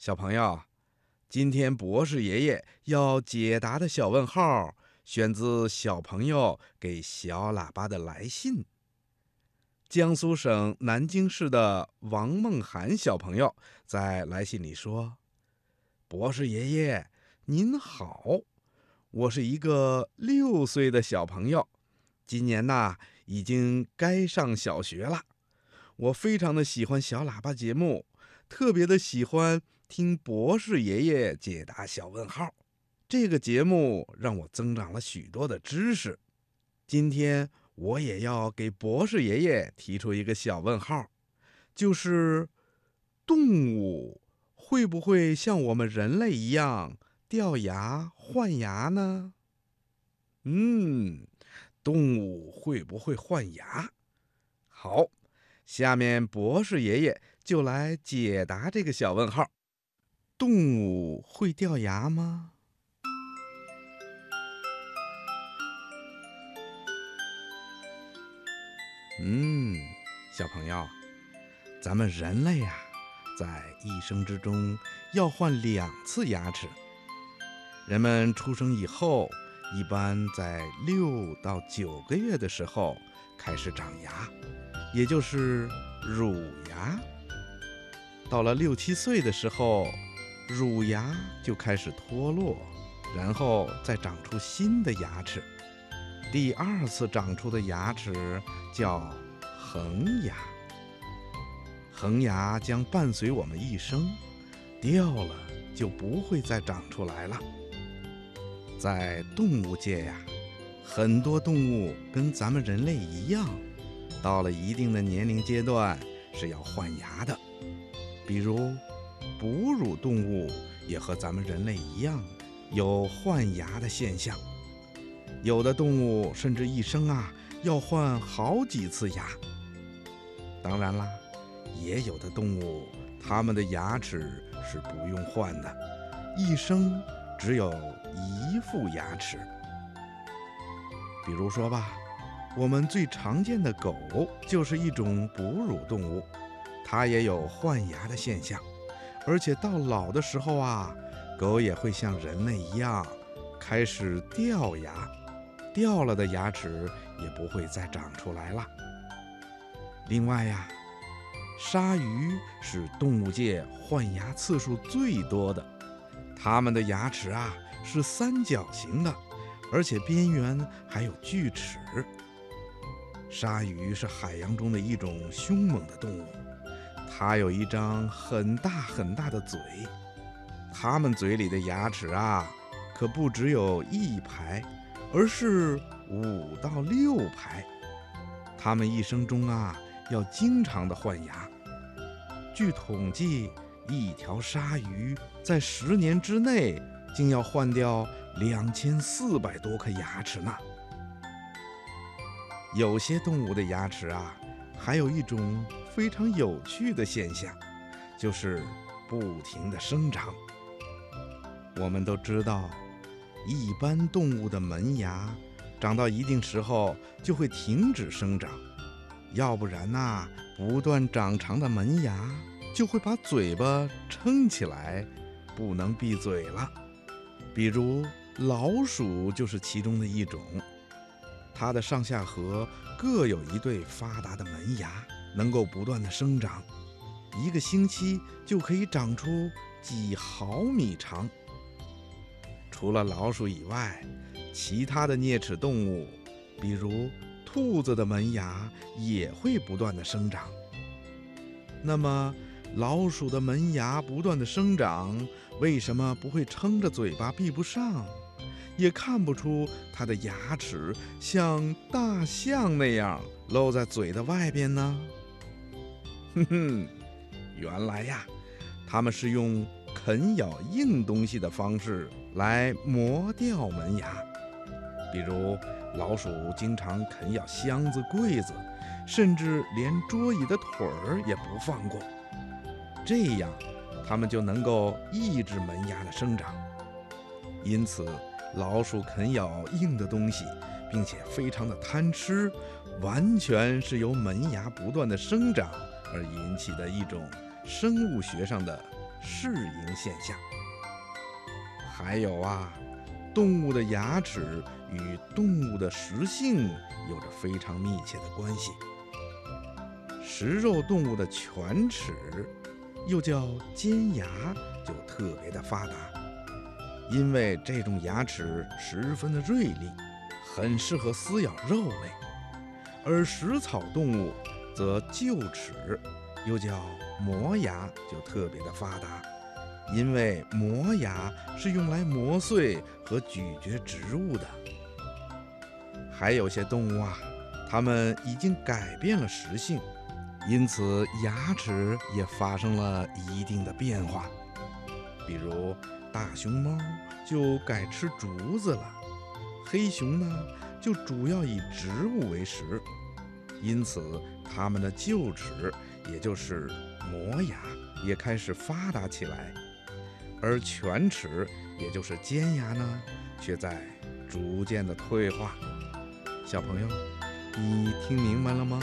小朋友，今天博士爷爷要解答的小问号，选自小朋友给小喇叭的来信。江苏省南京市的王梦涵小朋友在来信里说：“博士爷爷您好，我是一个六岁的小朋友，今年呐已经该上小学了。我非常的喜欢小喇叭节目，特别的喜欢听博士爷爷解答小问号。这个节目让我增长了许多的知识。今天。”我也要给博士爷爷提出一个小问号，就是动物会不会像我们人类一样掉牙换牙呢？嗯，动物会不会换牙？好，下面博士爷爷就来解答这个小问号：动物会掉牙吗？嗯，小朋友，咱们人类呀，在一生之中要换两次牙齿。人们出生以后，一般在六到九个月的时候开始长牙，也就是乳牙。到了六七岁的时候，乳牙就开始脱落，然后再长出新的牙齿。第二次长出的牙齿叫恒牙，恒牙将伴随我们一生，掉了就不会再长出来了。在动物界呀，很多动物跟咱们人类一样，到了一定的年龄阶段是要换牙的。比如，哺乳动物也和咱们人类一样，有换牙的现象。有的动物甚至一生啊要换好几次牙。当然啦，也有的动物，它们的牙齿是不用换的，一生只有一副牙齿。比如说吧，我们最常见的狗就是一种哺乳动物，它也有换牙的现象，而且到老的时候啊，狗也会像人类一样开始掉牙。掉了的牙齿也不会再长出来了。另外呀，鲨鱼是动物界换牙次数最多的，它们的牙齿啊是三角形的，而且边缘还有锯齿。鲨鱼是海洋中的一种凶猛的动物，它有一张很大很大的嘴，它们嘴里的牙齿啊可不只有一排。而是五到六排，它们一生中啊要经常的换牙。据统计，一条鲨鱼在十年之内竟要换掉两千四百多颗牙齿呢。有些动物的牙齿啊，还有一种非常有趣的现象，就是不停的生长。我们都知道。一般动物的门牙长到一定时候就会停止生长，要不然呐，不断长长的门牙就会把嘴巴撑起来，不能闭嘴了。比如老鼠就是其中的一种，它的上下颌各有一对发达的门牙，能够不断的生长，一个星期就可以长出几毫米长。除了老鼠以外，其他的啮齿动物，比如兔子的门牙也会不断的生长。那么，老鼠的门牙不断的生长，为什么不会撑着嘴巴闭不上，也看不出它的牙齿像大象那样露在嘴的外边呢？哼哼，原来呀，它们是用。啃咬硬东西的方式来磨掉门牙，比如老鼠经常啃咬箱子、柜子，甚至连桌椅的腿儿也不放过。这样，它们就能够抑制门牙的生长。因此，老鼠啃咬硬的东西，并且非常的贪吃，完全是由门牙不断的生长而引起的一种生物学上的。适应现象。还有啊，动物的牙齿与动物的食性有着非常密切的关系。食肉动物的犬齿，又叫尖牙，就特别的发达，因为这种牙齿十分的锐利，很适合撕咬肉类。而食草动物则臼齿，又叫磨牙，就特别的发达，因为磨牙是用来磨碎和咀嚼植物的。还有些动物啊，它们已经改变了食性，因此牙齿也发生了一定的变化。比如大熊猫就改吃竹子了，黑熊呢？就主要以植物为食，因此它们的臼齿，也就是磨牙，也开始发达起来；而犬齿，也就是尖牙呢，却在逐渐的退化。小朋友，你听明白了吗？